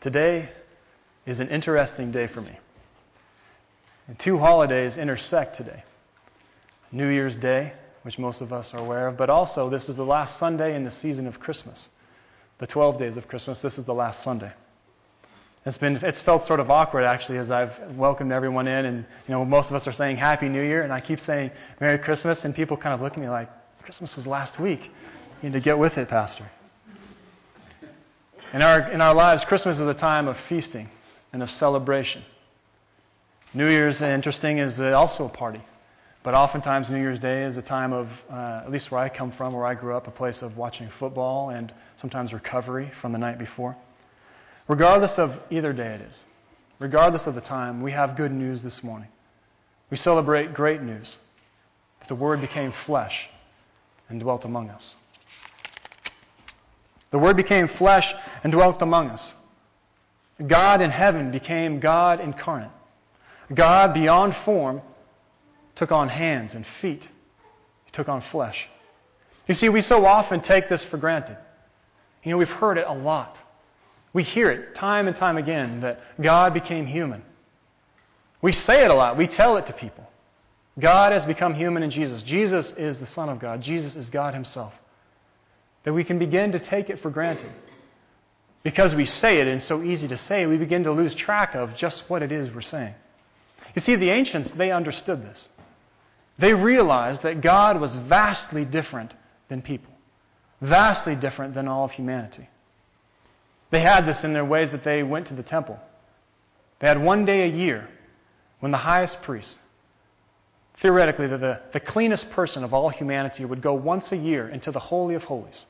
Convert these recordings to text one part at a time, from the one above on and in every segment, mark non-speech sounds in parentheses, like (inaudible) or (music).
Today is an interesting day for me. And two holidays intersect today New Year's Day, which most of us are aware of, but also this is the last Sunday in the season of Christmas. The 12 days of Christmas, this is the last Sunday. It's been it's felt sort of awkward actually as I've welcomed everyone in and you know most of us are saying Happy New Year and I keep saying Merry Christmas and people kind of look at me like Christmas was last week. You need to get with it, Pastor. In our, in our lives, Christmas is a time of feasting and of celebration. New Year's, interesting, is also a party. But oftentimes, New Year's Day is a time of, uh, at least where I come from, where I grew up, a place of watching football and sometimes recovery from the night before. Regardless of either day it is, regardless of the time, we have good news this morning. We celebrate great news. The Word became flesh and dwelt among us. The Word became flesh and dwelt among us. God in heaven became God incarnate. God beyond form took on hands and feet. He took on flesh. You see, we so often take this for granted. You know, we've heard it a lot. We hear it time and time again that God became human. We say it a lot. We tell it to people. God has become human in Jesus. Jesus is the Son of God. Jesus is God Himself that we can begin to take it for granted. Because we say it and it's so easy to say, we begin to lose track of just what it is we're saying. You see, the ancients, they understood this. They realized that God was vastly different than people, vastly different than all of humanity. They had this in their ways that they went to the temple. They had one day a year when the highest priest, theoretically, the, the, the cleanest person of all humanity, would go once a year into the Holy of Holies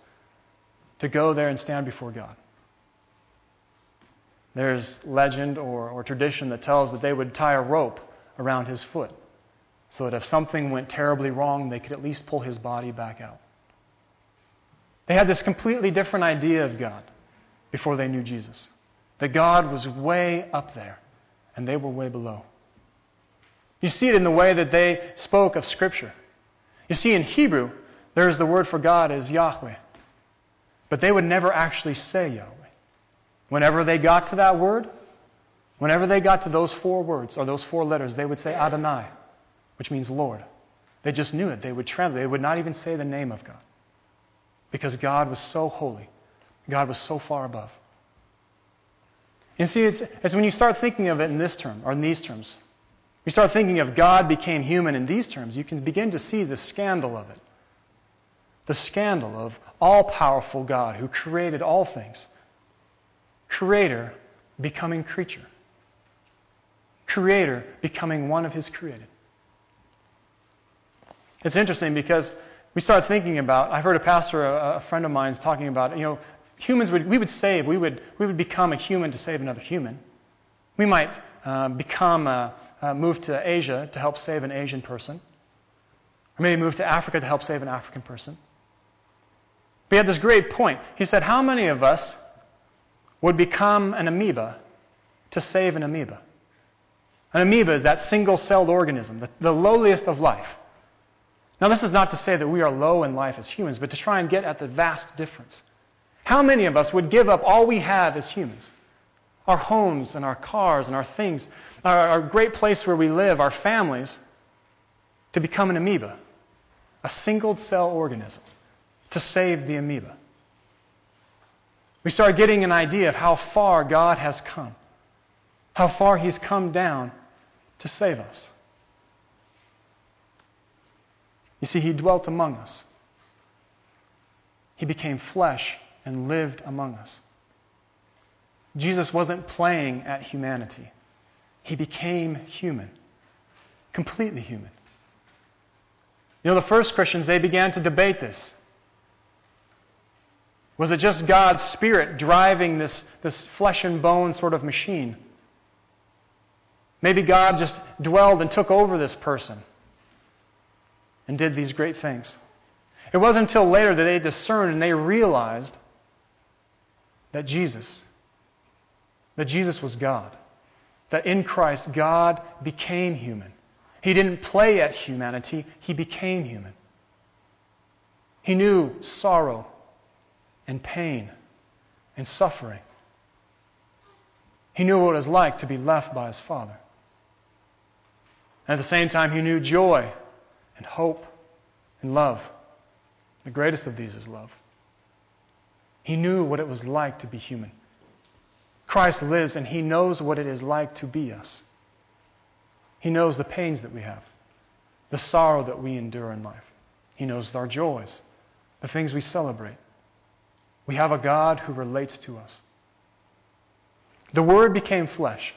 to go there and stand before God. There's legend or, or tradition that tells that they would tie a rope around his foot so that if something went terribly wrong, they could at least pull his body back out. They had this completely different idea of God before they knew Jesus. That God was way up there and they were way below. You see it in the way that they spoke of Scripture. You see, in Hebrew, there's the word for God as Yahweh. But they would never actually say Yahweh. Whenever they got to that word, whenever they got to those four words or those four letters, they would say Adonai, which means Lord. They just knew it. They would translate. They would not even say the name of God. Because God was so holy. God was so far above. You see, it's, it's when you start thinking of it in this term, or in these terms, you start thinking of God became human in these terms, you can begin to see the scandal of it. The scandal of all powerful God who created all things. Creator becoming creature. Creator becoming one of his created. It's interesting because we start thinking about, I heard a pastor, a, a friend of mine, talking about, you know, humans would, we would save, we would, we would become a human to save another human. We might uh, become a, uh, move to Asia to help save an Asian person, or maybe move to Africa to help save an African person. But he had this great point. He said, How many of us would become an amoeba to save an amoeba? An amoeba is that single celled organism, the, the lowliest of life. Now, this is not to say that we are low in life as humans, but to try and get at the vast difference. How many of us would give up all we have as humans? Our homes and our cars and our things our, our great place where we live, our families, to become an amoeba, a single cell organism, to save the amoeba. We start getting an idea of how far God has come, how far He's come down to save us. You see, He dwelt among us. He became flesh and lived among us. Jesus wasn't playing at humanity. He became human, completely human. You know, the first Christians, they began to debate this. Was it just God's Spirit driving this, this flesh and bone sort of machine? Maybe God just dwelled and took over this person and did these great things. It wasn't until later that they discerned and they realized that Jesus, that Jesus was God that in Christ, God became human. He didn't play at humanity, He became human. He knew sorrow and pain and suffering. He knew what it was like to be left by his Father. And at the same time, he knew joy and hope and love. The greatest of these is love. He knew what it was like to be human. Christ lives and he knows what it is like to be us. He knows the pains that we have, the sorrow that we endure in life. He knows our joys, the things we celebrate. We have a God who relates to us. The Word became flesh,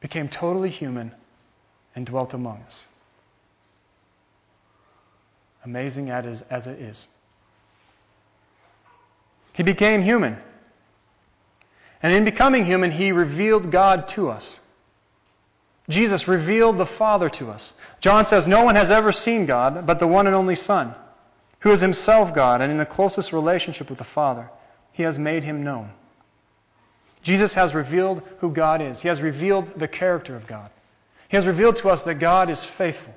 became totally human, and dwelt among us. Amazing as it is. He became human. And in becoming human, he revealed God to us. Jesus revealed the Father to us. John says, No one has ever seen God but the one and only Son, who is himself God and in the closest relationship with the Father. He has made him known. Jesus has revealed who God is. He has revealed the character of God. He has revealed to us that God is faithful.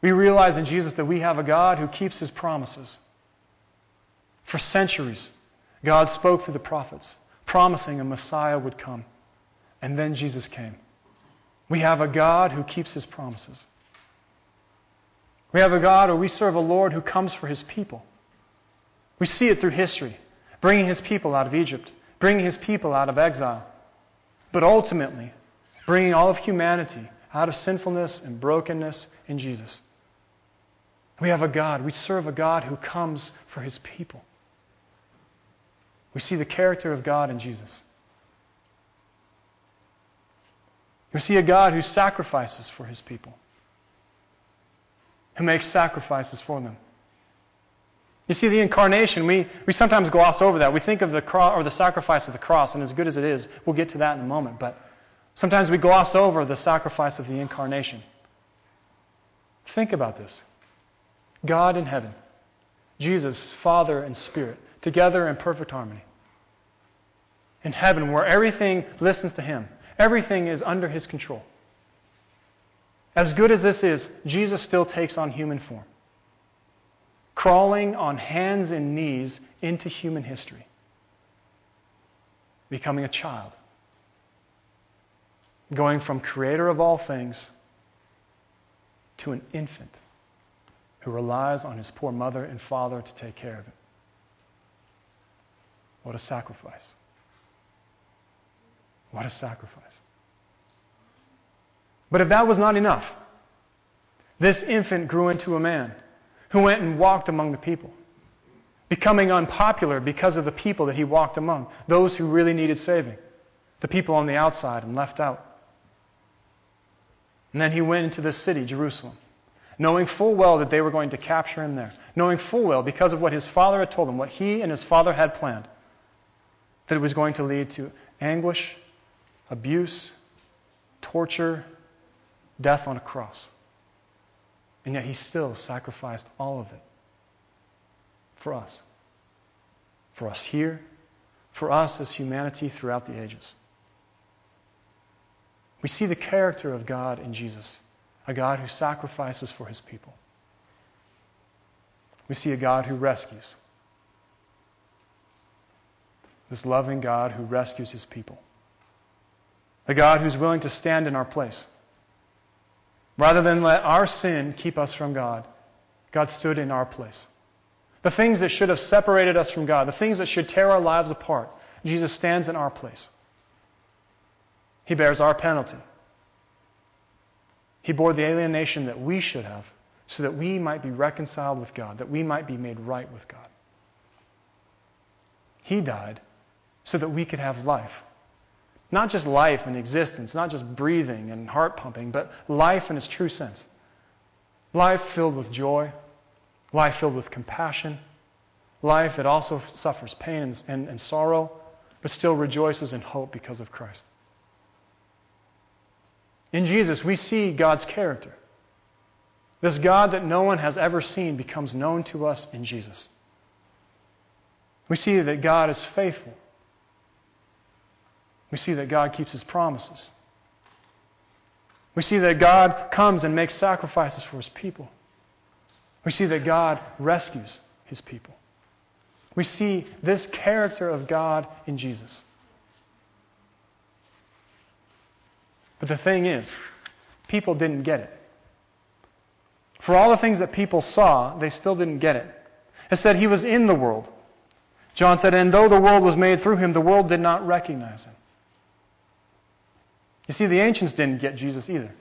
We realize in Jesus that we have a God who keeps his promises. For centuries, God spoke through the prophets, promising a Messiah would come. And then Jesus came. We have a God who keeps his promises. We have a God or we serve a Lord who comes for his people. We see it through history, bringing his people out of Egypt, bringing his people out of exile, but ultimately bringing all of humanity out of sinfulness and brokenness in Jesus. We have a God, we serve a God who comes for his people. We see the character of God in Jesus. We see a God who sacrifices for his people, who makes sacrifices for them. You see, the incarnation, we, we sometimes gloss over that. We think of the cross or the sacrifice of the cross, and as good as it is, we'll get to that in a moment. But sometimes we gloss over the sacrifice of the incarnation. Think about this God in heaven, Jesus, Father and Spirit, together in perfect harmony. In heaven, where everything listens to Him, everything is under His control. As good as this is, Jesus still takes on human form crawling on hands and knees into human history, becoming a child, going from creator of all things to an infant who relies on his poor mother and father to take care of him. What a sacrifice. What a sacrifice. But if that was not enough, this infant grew into a man who went and walked among the people, becoming unpopular because of the people that he walked among, those who really needed saving, the people on the outside and left out. And then he went into the city, Jerusalem, knowing full well that they were going to capture him there, knowing full well, because of what his father had told him, what he and his father had planned, that it was going to lead to anguish, abuse, torture, death on a cross. And yet he still sacrificed all of it for us. For us here, for us as humanity throughout the ages. We see the character of God in Jesus, a God who sacrifices for his people. We see a God who rescues. This loving God who rescues his people. A God who's willing to stand in our place Rather than let our sin keep us from God, God stood in our place. The things that should have separated us from God, the things that should tear our lives apart, Jesus stands in our place. He bears our penalty. He bore the alienation that we should have so that we might be reconciled with God, that we might be made right with God. He died so that we could have life. Not just life and existence, not just breathing and heart pumping, but life in its true sense. Life filled with joy, life filled with compassion, life that also suffers pain and, and, and sorrow, but still rejoices in hope because of Christ. In Jesus, we see God's character. This God that no one has ever seen becomes known to us in Jesus. We see that God is faithful we see that God keeps his promises. We see that God comes and makes sacrifices for his people. We see that God rescues his people. We see this character of God in Jesus. But the thing is, people didn't get it. For all the things that people saw, they still didn't get it. It said he was in the world. John said, And though the world was made through him, the world did not recognize him. You see, the ancients didn't get Jesus either.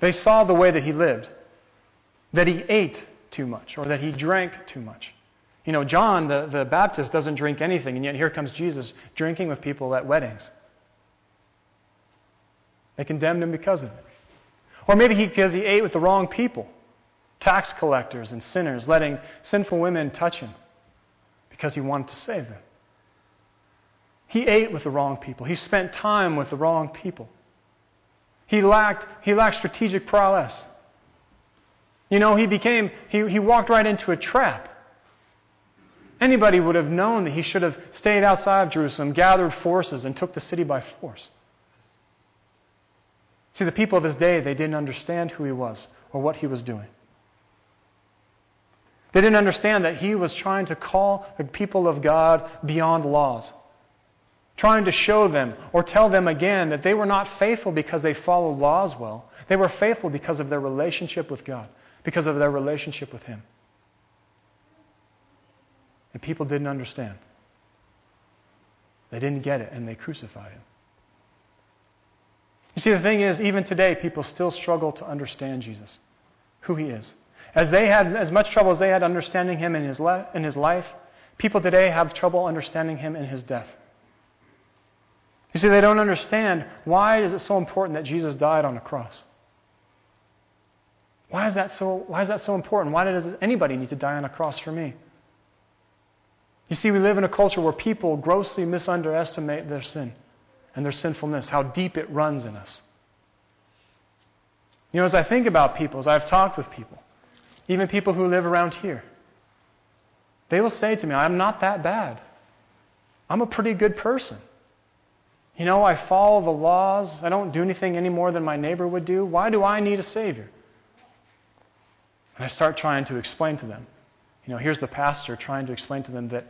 They saw the way that he lived, that he ate too much, or that he drank too much. You know, John, the, the Baptist, doesn't drink anything, and yet here comes Jesus drinking with people at weddings. They condemned him because of it. Or maybe he, because he ate with the wrong people tax collectors and sinners, letting sinful women touch him because he wanted to save them. He ate with the wrong people. He spent time with the wrong people. He lacked, he lacked strategic prowess. You know, he became, he, he walked right into a trap. Anybody would have known that he should have stayed outside of Jerusalem, gathered forces, and took the city by force. See, the people of his day, they didn't understand who he was or what he was doing. They didn't understand that he was trying to call the people of God beyond laws trying to show them or tell them again that they were not faithful because they followed laws well. They were faithful because of their relationship with God, because of their relationship with Him. And people didn't understand. They didn't get it, and they crucified Him. You see, the thing is, even today, people still struggle to understand Jesus, who He is. As they had as much trouble as they had understanding Him in His, le- in his life, people today have trouble understanding Him in His death. You see, they don't understand why is it so important that Jesus died on the cross? Why is that so, why is that so important? Why does anybody need to die on a cross for me? You see, we live in a culture where people grossly misunderestimate their sin and their sinfulness, how deep it runs in us. You know, as I think about people, as I've talked with people, even people who live around here, they will say to me, I'm not that bad. I'm a pretty good person. You know, I follow the laws. I don't do anything any more than my neighbor would do. Why do I need a Savior? And I start trying to explain to them. You know, here's the pastor trying to explain to them that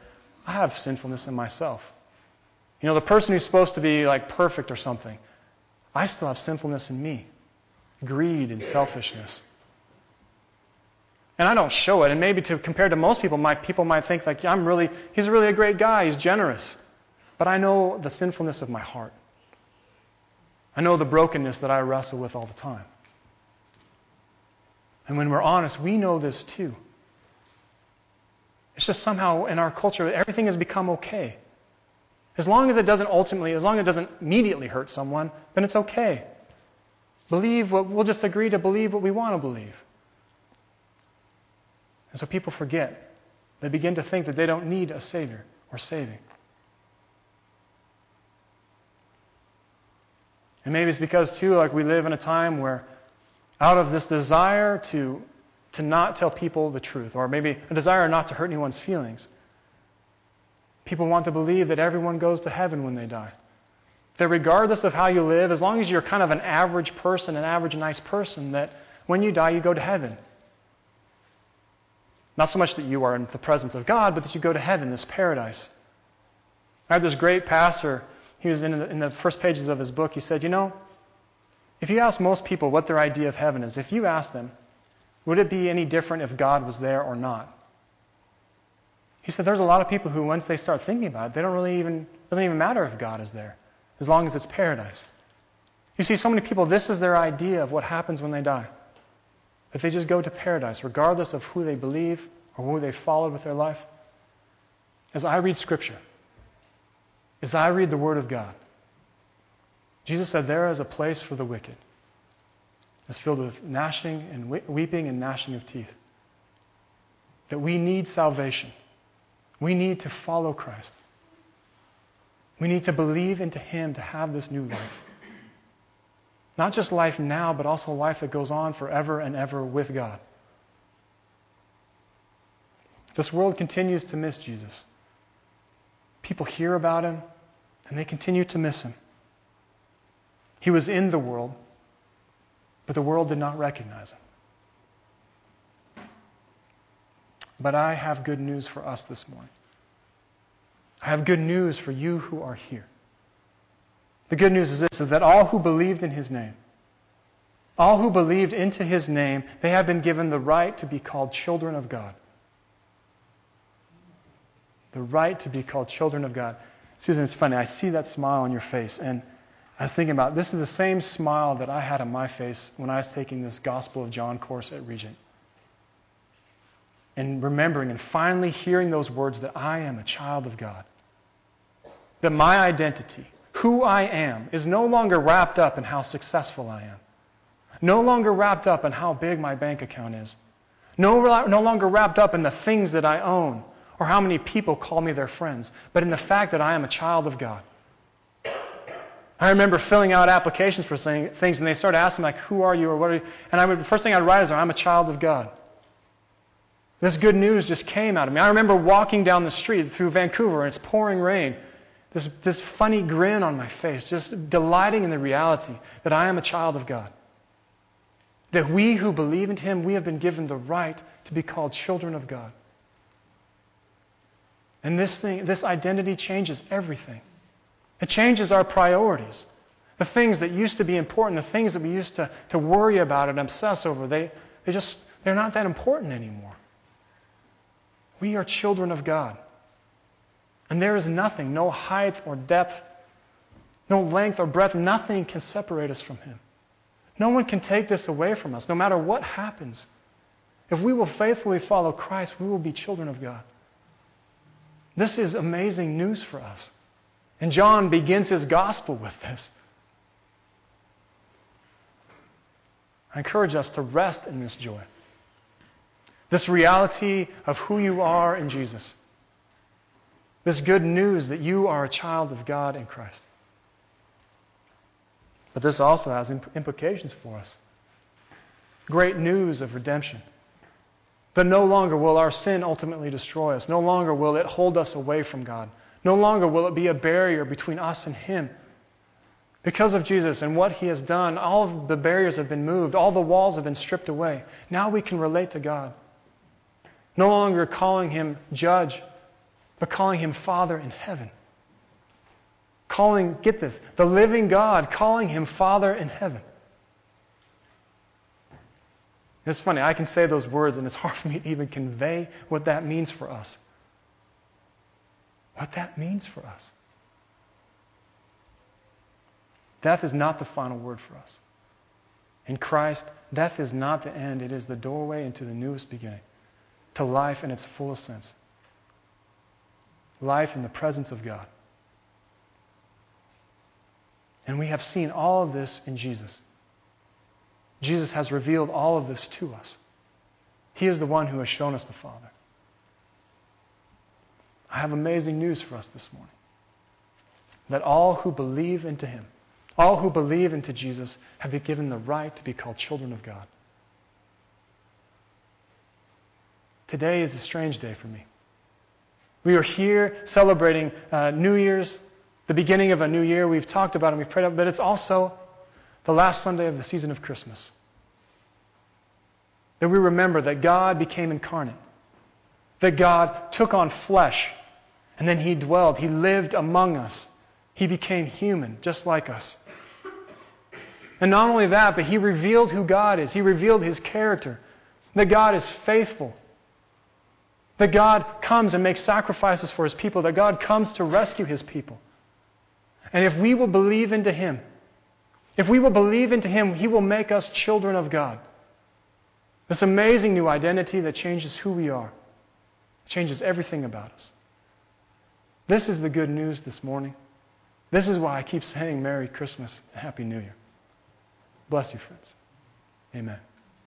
I have sinfulness in myself. You know, the person who's supposed to be like perfect or something, I still have sinfulness in me greed and selfishness. And I don't show it. And maybe to compare to most people, my people might think like, I'm really, he's really a great guy. He's generous. But I know the sinfulness of my heart. I know the brokenness that I wrestle with all the time. And when we're honest, we know this too. It's just somehow in our culture, everything has become okay. As long as it doesn't ultimately, as long as it doesn't immediately hurt someone, then it's okay. Believe what, we'll just agree to believe what we want to believe. And so people forget. They begin to think that they don't need a Savior or saving. And maybe it's because, too, like we live in a time where out of this desire to, to not tell people the truth, or maybe a desire not to hurt anyone's feelings, people want to believe that everyone goes to heaven when they die. That regardless of how you live, as long as you're kind of an average person, an average nice person, that when you die, you go to heaven. Not so much that you are in the presence of God, but that you go to heaven, this paradise. I had this great pastor he was in the, in the first pages of his book, he said, You know, if you ask most people what their idea of heaven is, if you ask them, would it be any different if God was there or not? He said there's a lot of people who, once they start thinking about it, they don't really even, it doesn't even matter if God is there, as long as it's paradise. You see, so many people, this is their idea of what happens when they die. If they just go to paradise, regardless of who they believe or who they followed with their life. As I read Scripture, as I read the Word of God, Jesus said, There is a place for the wicked. It's filled with gnashing and weeping and gnashing of teeth. That we need salvation. We need to follow Christ. We need to believe into Him to have this new life. Not just life now, but also life that goes on forever and ever with God. This world continues to miss Jesus. People hear about him, and they continue to miss him. He was in the world, but the world did not recognize him. But I have good news for us this morning. I have good news for you who are here. The good news is this is that all who believed in his name, All who believed into his name, they have been given the right to be called children of God. The right to be called children of God. Susan, it's funny. I see that smile on your face, and I was thinking about this is the same smile that I had on my face when I was taking this Gospel of John course at Regent. And remembering and finally hearing those words that I am a child of God. That my identity, who I am, is no longer wrapped up in how successful I am. No longer wrapped up in how big my bank account is. No, no longer wrapped up in the things that I own or how many people call me their friends, but in the fact that I am a child of God. I remember filling out applications for things, and they started asking like, who are you or what are you? And I would, the first thing I'd write is, I'm a child of God. This good news just came out of me. I remember walking down the street through Vancouver, and it's pouring rain. This, this funny grin on my face, just delighting in the reality that I am a child of God. That we who believe in Him, we have been given the right to be called children of God. And this thing, this identity changes everything. It changes our priorities. The things that used to be important, the things that we used to, to worry about and obsess over, they, they just, they're not that important anymore. We are children of God. And there is nothing, no height or depth, no length or breadth, nothing can separate us from Him. No one can take this away from us, no matter what happens. If we will faithfully follow Christ, we will be children of God. This is amazing news for us. And John begins his gospel with this. I encourage us to rest in this joy. This reality of who you are in Jesus. This good news that you are a child of God in Christ. But this also has implications for us. Great news of redemption. But no longer will our sin ultimately destroy us. No longer will it hold us away from God. No longer will it be a barrier between us and Him. Because of Jesus and what He has done, all of the barriers have been moved, all the walls have been stripped away. Now we can relate to God. No longer calling Him judge, but calling Him Father in heaven. Calling, get this, the living God, calling Him Father in heaven. It's funny, I can say those words, and it's (laughs) hard for me to even convey what that means for us what that means for us. Death is not the final word for us. In Christ, death is not the end, it is the doorway into the newest beginning, to life in its fullest sense. Life in the presence of God. And we have seen all of this in Jesus. Jesus has revealed all of this to us. He is the one who has shown us the Father. I have amazing news for us this morning. That all who believe into Him, all who believe into Jesus, have been given the right to be called children of God. Today is a strange day for me. We are here celebrating uh, New Year's, the beginning of a new year. We've talked about it, and we've prayed about it, but it's also the last Sunday of the season of Christmas. That we remember that God became incarnate, that God took on flesh and then he dwelled, he lived among us. He became human, just like us. And not only that, but he revealed who God is. He revealed his character. That God is faithful. That God comes and makes sacrifices for his people. That God comes to rescue his people. And if we will believe into him, if we will believe into him, he will make us children of God. This amazing new identity that changes who we are, changes everything about us. This is the good news this morning. This is why I keep saying Merry Christmas and Happy New Year. Bless you, friends. Amen.